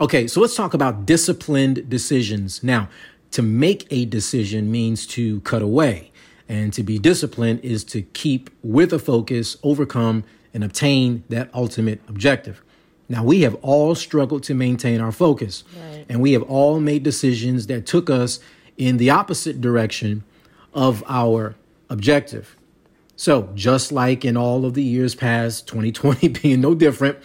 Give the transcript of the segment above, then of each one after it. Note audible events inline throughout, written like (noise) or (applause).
Okay, so let's talk about disciplined decisions. Now, to make a decision means to cut away, and to be disciplined is to keep with a focus, overcome, and obtain that ultimate objective. Now, we have all struggled to maintain our focus, right. and we have all made decisions that took us in the opposite direction of our objective. So, just like in all of the years past, 2020 (laughs) being no different,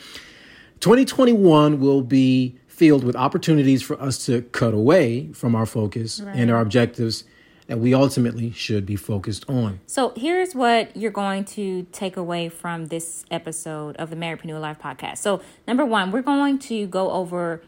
2021 will be filled with opportunities for us to cut away from our focus right. and our objectives that we ultimately should be focused on. So here's what you're going to take away from this episode of the Marriedpreneur Life podcast. So number one, we're going to go over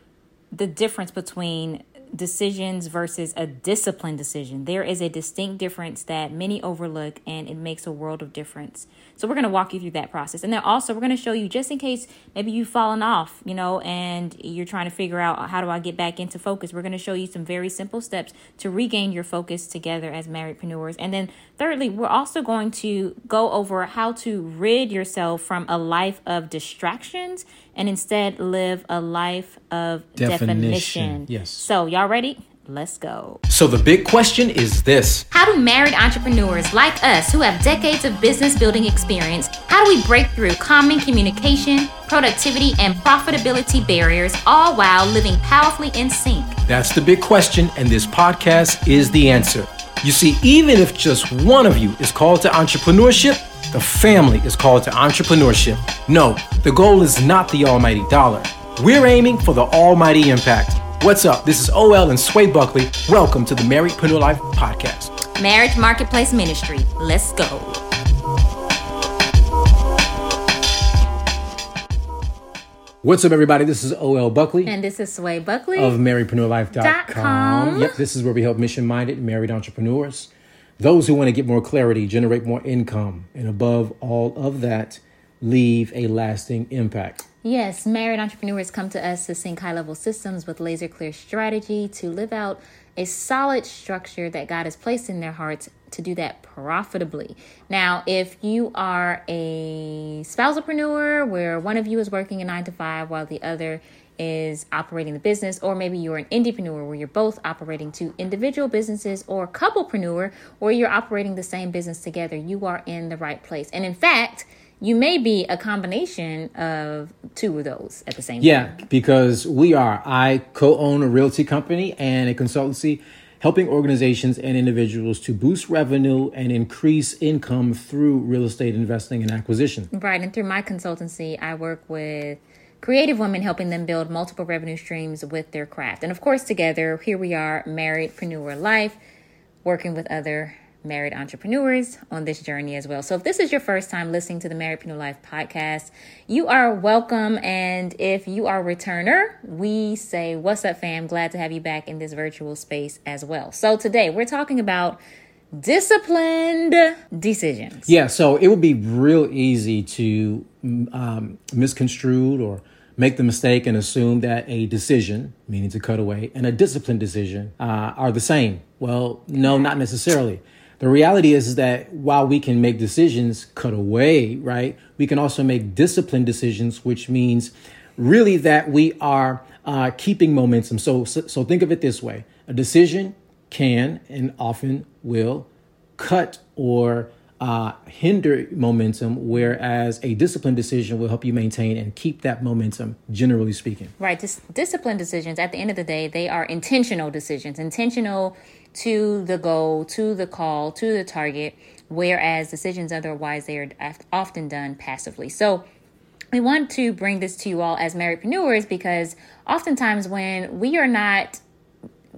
the difference between decisions versus a disciplined decision. There is a distinct difference that many overlook, and it makes a world of difference. So, we're going to walk you through that process. And then also, we're going to show you just in case maybe you've fallen off, you know, and you're trying to figure out how do I get back into focus. We're going to show you some very simple steps to regain your focus together as marriedpreneurs. And then, thirdly, we're also going to go over how to rid yourself from a life of distractions and instead live a life of definition. definition. Yes. So, y'all ready? Let's go. So, the big question is this How do married entrepreneurs like us who have decades of business building experience, how do we break through common communication, productivity, and profitability barriers, all while living powerfully in sync? That's the big question, and this podcast is the answer. You see, even if just one of you is called to entrepreneurship, the family is called to entrepreneurship. No, the goal is not the almighty dollar. We're aiming for the almighty impact. What's up? This is OL and Sway Buckley. Welcome to the Marriedpreneur Life podcast. Marriage Marketplace Ministry. Let's go. What's up, everybody? This is OL Buckley. And this is Sway Buckley. Of MarriedpreneurLife.com. Yep, this is where we help mission minded married entrepreneurs those who want to get more clarity, generate more income, and above all of that, leave a lasting impact. Yes, married entrepreneurs come to us to sync high level systems with laser clear strategy to live out a solid structure that God has placed in their hearts to do that profitably. Now, if you are a spousalpreneur where one of you is working a nine to five while the other is operating the business, or maybe you're an indiepreneur where you're both operating two individual businesses, or couplepreneur where you're operating the same business together, you are in the right place. And in fact, you may be a combination of two of those at the same yeah, time. Yeah, because we are. I co own a realty company and a consultancy helping organizations and individuals to boost revenue and increase income through real estate investing and acquisition. Right. And through my consultancy, I work with creative women helping them build multiple revenue streams with their craft. And of course, together, here we are, marriedpreneur life, working with other married entrepreneurs on this journey as well. So if this is your first time listening to the Marriedpreneur Life podcast, you are welcome. And if you are a returner, we say, What's up, fam? Glad to have you back in this virtual space as well. So today we're talking about disciplined decisions. Yeah, so it would be real easy to um, misconstrued or make the mistake and assume that a decision, meaning to cut away, and a disciplined decision uh, are the same. Well, no, not necessarily. The reality is, is that while we can make decisions cut away, right, we can also make disciplined decisions, which means really that we are uh, keeping momentum. So, so think of it this way: a decision can and often will cut or uh, hinder momentum, whereas a disciplined decision will help you maintain and keep that momentum, generally speaking. Right. Dis- disciplined decisions, at the end of the day, they are intentional decisions, intentional to the goal, to the call, to the target, whereas decisions otherwise, they are often done passively. So, we want to bring this to you all as marriedpreneurs because oftentimes when we are not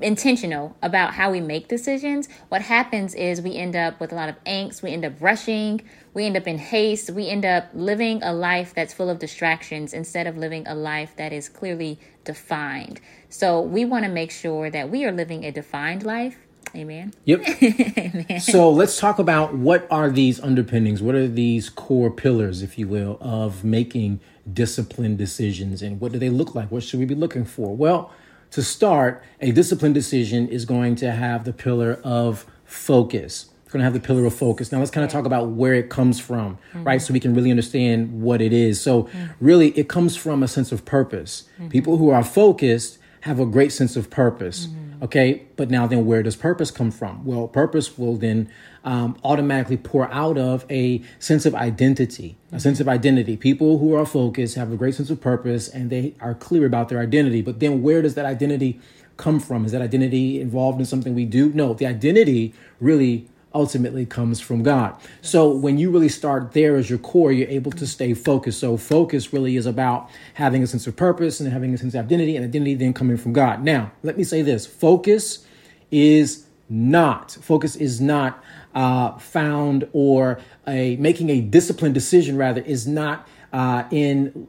intentional about how we make decisions, what happens is we end up with a lot of angst, we end up rushing, we end up in haste, we end up living a life that's full of distractions instead of living a life that is clearly defined. So we want to make sure that we are living a defined life. Amen. Yep. (laughs) Amen. So let's talk about what are these underpinnings? What are these core pillars, if you will, of making disciplined decisions and what do they look like? What should we be looking for? Well, to start, a disciplined decision is going to have the pillar of focus. We're gonna have the pillar of focus. Now let's kind of talk about where it comes from, mm-hmm. right? So we can really understand what it is. So mm-hmm. really, it comes from a sense of purpose. Mm-hmm. People who are focused have a great sense of purpose. Mm-hmm. Okay, but now then, where does purpose come from? Well, purpose will then um, automatically pour out of a sense of identity, a sense of identity. People who are focused have a great sense of purpose and they are clear about their identity. But then, where does that identity come from? Is that identity involved in something we do? No, the identity really ultimately comes from God. So when you really start there as your core, you're able to stay focused. So focus really is about having a sense of purpose and having a sense of identity, and identity then coming from God. Now, let me say this: focus is not focus is not uh, found or a making a disciplined decision. Rather, is not uh, in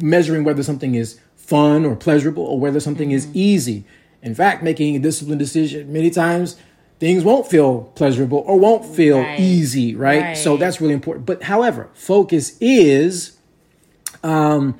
measuring whether something is fun or pleasurable or whether something mm-hmm. is easy. In fact, making a disciplined decision many times things won't feel pleasurable or won't feel right. easy, right? right? So that's really important. But however, focus is um,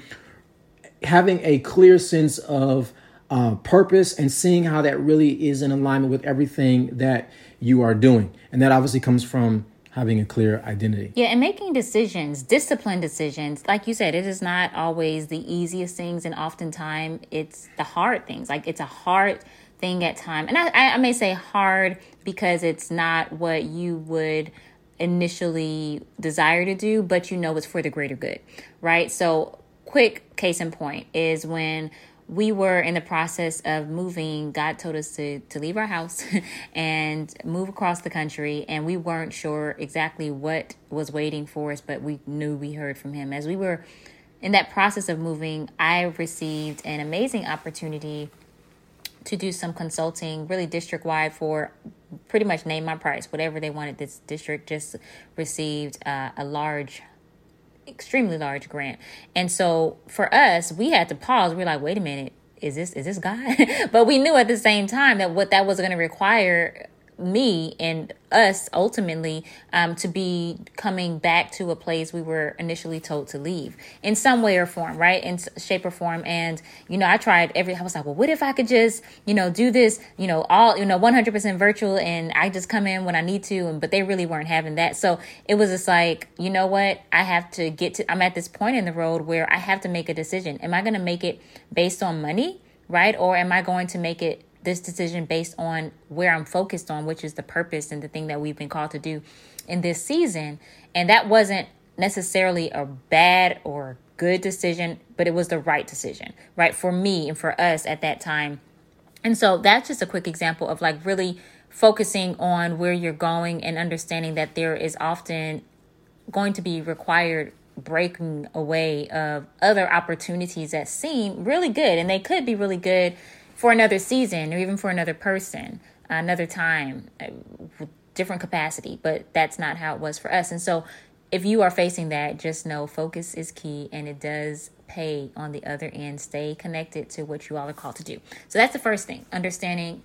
having a clear sense of uh, purpose and seeing how that really is in alignment with everything that you are doing. And that obviously comes from having a clear identity. Yeah, and making decisions, disciplined decisions. Like you said, it is not always the easiest things, and oftentimes it's the hard things. Like it's a hard thing at time, and I, I may say hard because it's not what you would initially desire to do, but you know it's for the greater good, right? So, quick case in point is when we were in the process of moving. God told us to, to leave our house (laughs) and move across the country. And we weren't sure exactly what was waiting for us, but we knew we heard from Him. As we were in that process of moving, I received an amazing opportunity to do some consulting, really district wide, for pretty much name my price, whatever they wanted. This district just received uh, a large extremely large grant. And so for us, we had to pause. We are like, wait a minute, is this is this God? (laughs) but we knew at the same time that what that was going to require me and us ultimately um, to be coming back to a place we were initially told to leave in some way or form, right? In shape or form. And, you know, I tried every, I was like, well, what if I could just, you know, do this, you know, all, you know, 100% virtual and I just come in when I need to. And, but they really weren't having that. So it was just like, you know what? I have to get to, I'm at this point in the road where I have to make a decision. Am I going to make it based on money? Right? Or am I going to make it this decision based on where I'm focused on, which is the purpose and the thing that we've been called to do in this season. And that wasn't necessarily a bad or good decision, but it was the right decision, right? For me and for us at that time. And so that's just a quick example of like really focusing on where you're going and understanding that there is often going to be required breaking away of other opportunities that seem really good and they could be really good for another season or even for another person, another time, uh, different capacity. But that's not how it was for us. And so if you are facing that, just know focus is key and it does pay on the other end. Stay connected to what you all are called to do. So that's the first thing, understanding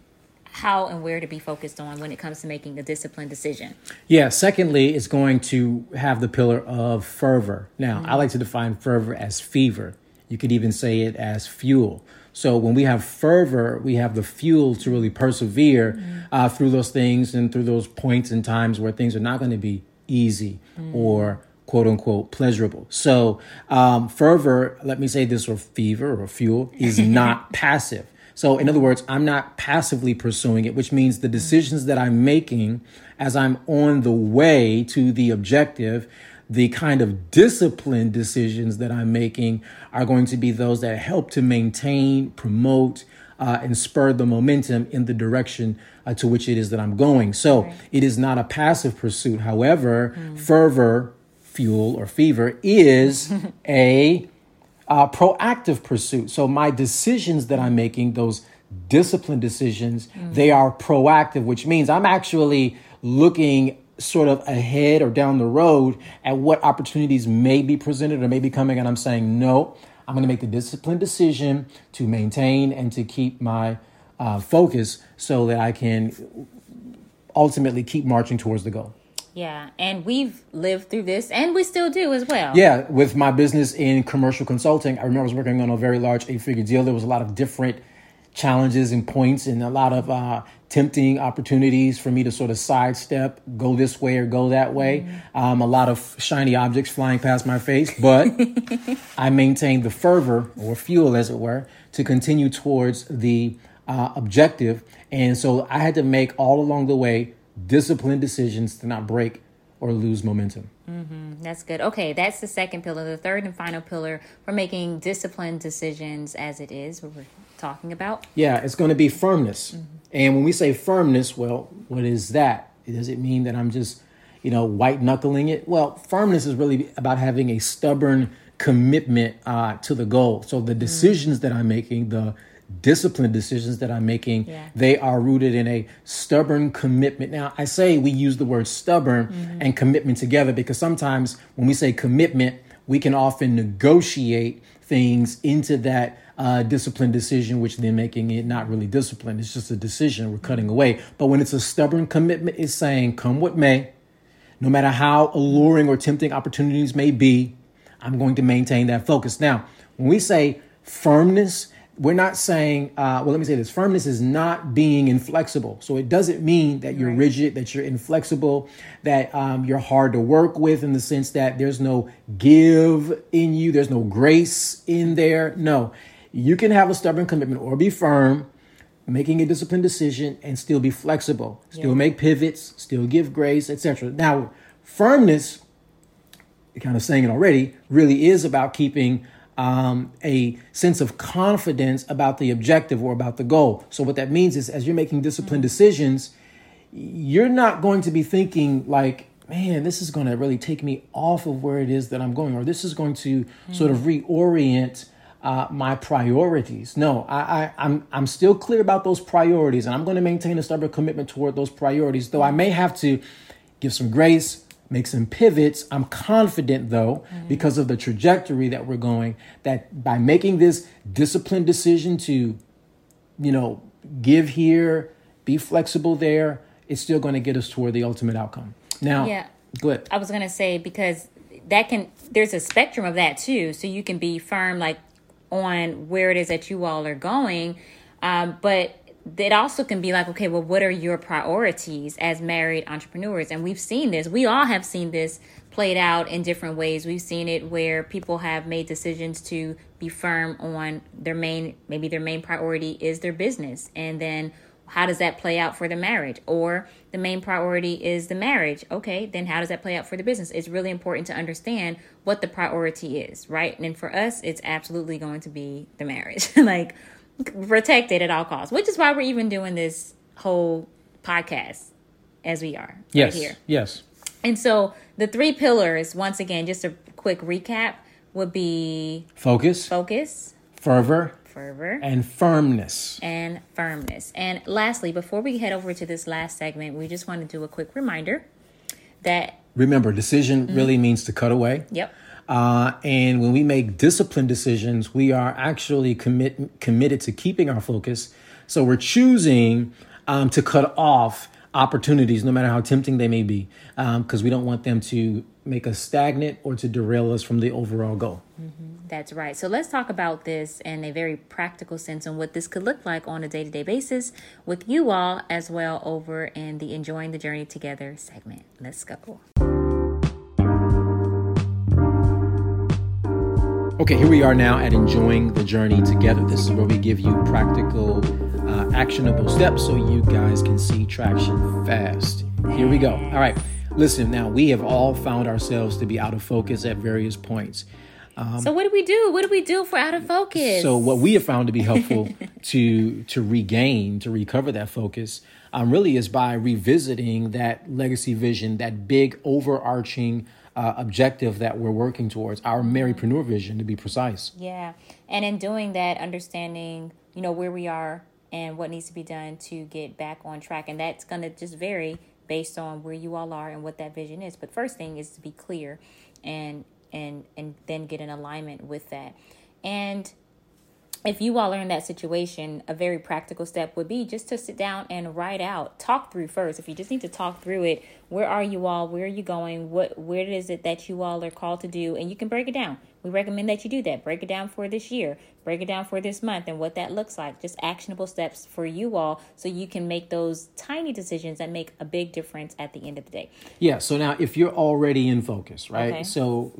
how and where to be focused on when it comes to making a disciplined decision. Yeah. Secondly, it's going to have the pillar of fervor. Now, mm-hmm. I like to define fervor as fever. You could even say it as fuel. So when we have fervor, we have the fuel to really persevere mm. uh, through those things and through those points and times where things are not going to be easy mm. or quote unquote pleasurable. So um, fervor, let me say this, or fever or fuel is (laughs) not passive. So in other words, I'm not passively pursuing it, which means the decisions that I'm making as I'm on the way to the objective the kind of disciplined decisions that I'm making are going to be those that help to maintain, promote, uh, and spur the momentum in the direction uh, to which it is that I'm going. So right. it is not a passive pursuit. However, mm. fervor, fuel, or fever is (laughs) a uh, proactive pursuit. So my decisions that I'm making, those disciplined decisions, mm. they are proactive, which means I'm actually looking sort of ahead or down the road at what opportunities may be presented or may be coming. And I'm saying, no, I'm going to make the disciplined decision to maintain and to keep my uh, focus so that I can ultimately keep marching towards the goal. Yeah, and we've lived through this, and we still do as well. Yeah, with my business in commercial consulting, I remember I was working on a very large eight figure deal. There was a lot of different challenges and points and a lot of uh, tempting opportunities for me to sort of sidestep, go this way or go that way. Mm-hmm. Um, a lot of shiny objects flying past my face, but (laughs) I maintained the fervor or fuel, as it were, to continue towards the uh, objective. And so I had to make all along the way disciplined decisions to not break or lose momentum. Mm-hmm. That's good. Okay, that's the second pillar. The third and final pillar for making disciplined decisions, as it is, what we're talking about. Yeah, it's going to be firmness. Mm-hmm. And when we say firmness, well, what is that? Does it mean that I'm just, you know, white knuckling it? Well, firmness is really about having a stubborn commitment uh, to the goal. So the mm. decisions mm-hmm. that I'm making, the disciplined decisions that I'm making, yeah. they are rooted in a stubborn commitment. Now, I say we use the word stubborn mm-hmm. and commitment together because sometimes when we say commitment, we can often negotiate things into that uh, disciplined decision, which then making it not really disciplined. It's just a decision we're cutting away. But when it's a stubborn commitment, it's saying, come what may, no matter how alluring or tempting opportunities may be, I'm going to maintain that focus. Now, when we say firmness, we're not saying, uh, well, let me say this firmness is not being inflexible. So it doesn't mean that you're right. rigid, that you're inflexible, that um, you're hard to work with in the sense that there's no give in you, there's no grace in there. No, you can have a stubborn commitment or be firm, making a disciplined decision and still be flexible, still yeah. make pivots, still give grace, etc. Now, firmness, kind of saying it already, really is about keeping um, a sense of confidence about the objective or about the goal. So, what that means is, as you're making disciplined mm-hmm. decisions, you're not going to be thinking like, man, this is going to really take me off of where it is that I'm going, or this is going to mm-hmm. sort of reorient uh, my priorities. No, I, I, I'm I'm still clear about those priorities, and I'm going to maintain a stubborn commitment toward those priorities. Though I may have to give some grace, make some pivots. I'm confident, though, mm-hmm. because of the trajectory that we're going, that by making this disciplined decision to, you know, give here, be flexible there, it's still going to get us toward the ultimate outcome. Now, yeah, good. I was going to say because that can there's a spectrum of that too. So you can be firm, like on where it is that you all are going. Um, but it also can be like, okay, well, what are your priorities as married entrepreneurs? And we've seen this. We all have seen this played out in different ways. We've seen it where people have made decisions to be firm on their main, maybe their main priority is their business. And then how does that play out for the marriage? Or the main priority is the marriage. Okay, then how does that play out for the business? It's really important to understand what the priority is, right? And for us, it's absolutely going to be the marriage. (laughs) like protect it at all costs, which is why we're even doing this whole podcast as we are yes, right here. Yes. And so the three pillars, once again, just a quick recap, would be focus, focus, fervor, fervor, and firmness. And firmness. And lastly, before we head over to this last segment, we just want to do a quick reminder that remember, decision mm-hmm. really means to cut away. Yep. Uh, and when we make disciplined decisions, we are actually commit, committed to keeping our focus. So we're choosing um, to cut off opportunities, no matter how tempting they may be, because um, we don't want them to make us stagnant or to derail us from the overall goal. Mm-hmm. That's right. So let's talk about this in a very practical sense and what this could look like on a day to day basis with you all as well over in the Enjoying the Journey Together segment. Let's go. Okay, here we are now at enjoying the journey together. This is where we give you practical, uh, actionable steps so you guys can see traction fast. Here we go. All right, listen, now we have all found ourselves to be out of focus at various points. Um, so what do we do? What do we do for out of focus? So what we have found to be helpful (laughs) to to regain, to recover that focus, um, really is by revisiting that legacy vision, that big overarching uh, objective that we're working towards, our mm-hmm. Marriedpreneur vision to be precise. Yeah. And in doing that, understanding, you know, where we are and what needs to be done to get back on track. And that's going to just vary based on where you all are and what that vision is. But first thing is to be clear and and and then get in alignment with that. And if you all are in that situation, a very practical step would be just to sit down and write out, talk through first. If you just need to talk through it, where are you all? Where are you going? What where is it that you all are called to do? And you can break it down. We recommend that you do that. Break it down for this year, break it down for this month, and what that looks like. Just actionable steps for you all so you can make those tiny decisions that make a big difference at the end of the day. Yeah. So now, if you're already in focus, right? Okay. So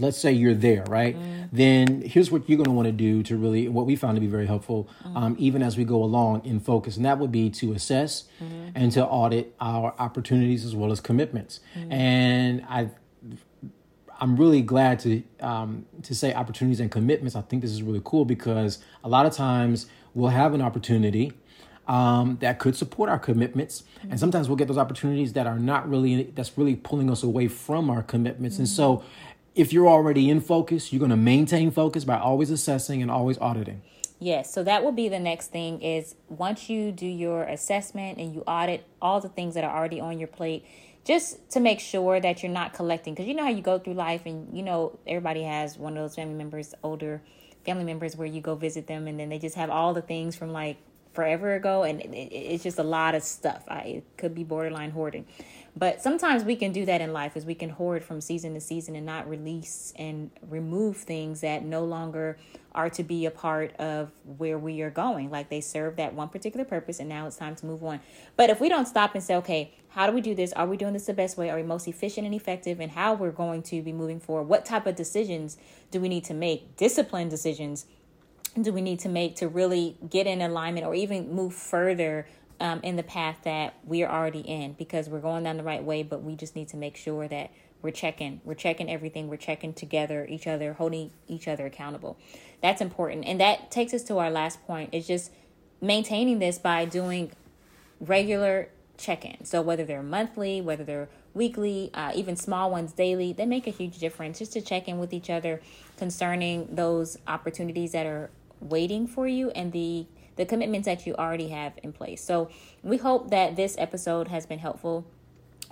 let's say you're there, right? Mm. Then here's what you're going to want to do to really, what we found to be very helpful, mm. um, even as we go along in focus, and that would be to assess mm. and to audit our opportunities as well as commitments. Mm. And I I'm really glad to um, to say opportunities and commitments. I think this is really cool because a lot of times we'll have an opportunity um, that could support our commitments, mm-hmm. and sometimes we'll get those opportunities that are not really that's really pulling us away from our commitments. Mm-hmm. And so, if you're already in focus, you're going to maintain focus by always assessing and always auditing. Yes, so that will be the next thing is once you do your assessment and you audit all the things that are already on your plate, just to make sure that you're not collecting because you know how you go through life and you know everybody has one of those family members older family members where you go visit them and then they just have all the things from like forever ago and it's just a lot of stuff. I, it could be borderline hoarding but sometimes we can do that in life is we can hoard from season to season and not release and remove things that no longer are to be a part of where we are going. Like they serve that one particular purpose and now it's time to move on. But if we don't stop and say, okay, how do we do this? Are we doing this the best way? Are we most efficient and effective? And how we're going to be moving forward? What type of decisions do we need to make? Discipline decisions do we need to make to really get in alignment or even move further um, in the path that we are already in because we're going down the right way, but we just need to make sure that we're checking. We're checking everything. We're checking together, each other, holding each other accountable. That's important. And that takes us to our last point is just maintaining this by doing regular check ins. So whether they're monthly, whether they're weekly, uh, even small ones daily, they make a huge difference just to check in with each other concerning those opportunities that are waiting for you and the the commitments that you already have in place. So we hope that this episode has been helpful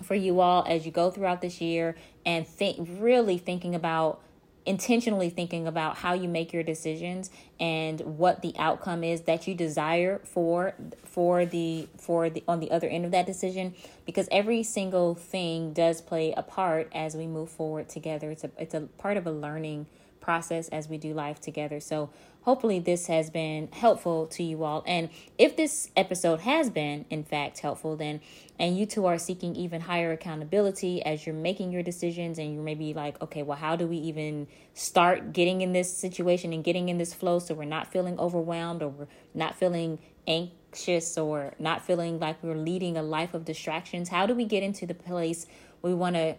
for you all as you go throughout this year and think really thinking about intentionally thinking about how you make your decisions and what the outcome is that you desire for for the for the on the other end of that decision. Because every single thing does play a part as we move forward together. It's a it's a part of a learning process as we do life together. So Hopefully, this has been helpful to you all. And if this episode has been, in fact, helpful, then and you two are seeking even higher accountability as you're making your decisions, and you're maybe like, okay, well, how do we even start getting in this situation and getting in this flow so we're not feeling overwhelmed or we're not feeling anxious or not feeling like we're leading a life of distractions? How do we get into the place we want to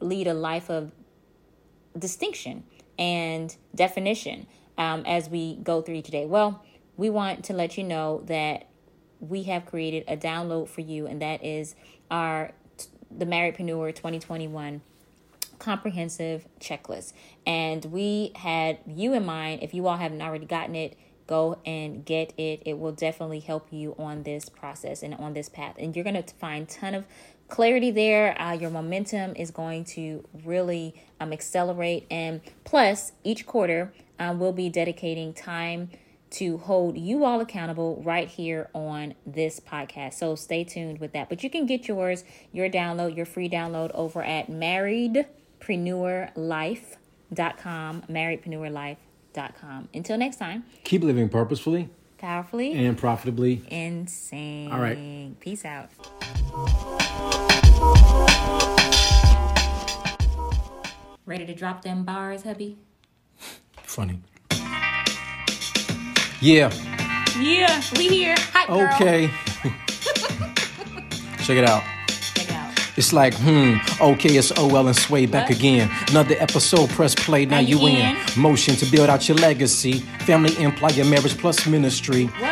lead a life of distinction and definition? Um, as we go through today? Well, we want to let you know that we have created a download for you, and that is our the Marriedpreneur 2021 comprehensive checklist. And we had you in mind. If you all haven't already gotten it, go and get it. It will definitely help you on this process and on this path. And you're going to find ton of clarity there. Uh, your momentum is going to really um, accelerate. And plus, each quarter, um, we'll be dedicating time to hold you all accountable right here on this podcast. So stay tuned with that. But you can get yours, your download, your free download over at marriedpreneurlife.com, marriedpreneurlife.com. Until next time, keep living purposefully, powerfully, and profitably insane. All right. Peace out. Ready to drop them bars, hubby? Funny. Yeah. Yeah, we here. Hi, girl. okay. (laughs) Check it out. Check out. It's like, hmm, okay, it's OL and Sway back what? again. Another episode, press play, now you, you in. Motion to build out your legacy. Family, employer, marriage plus ministry. What?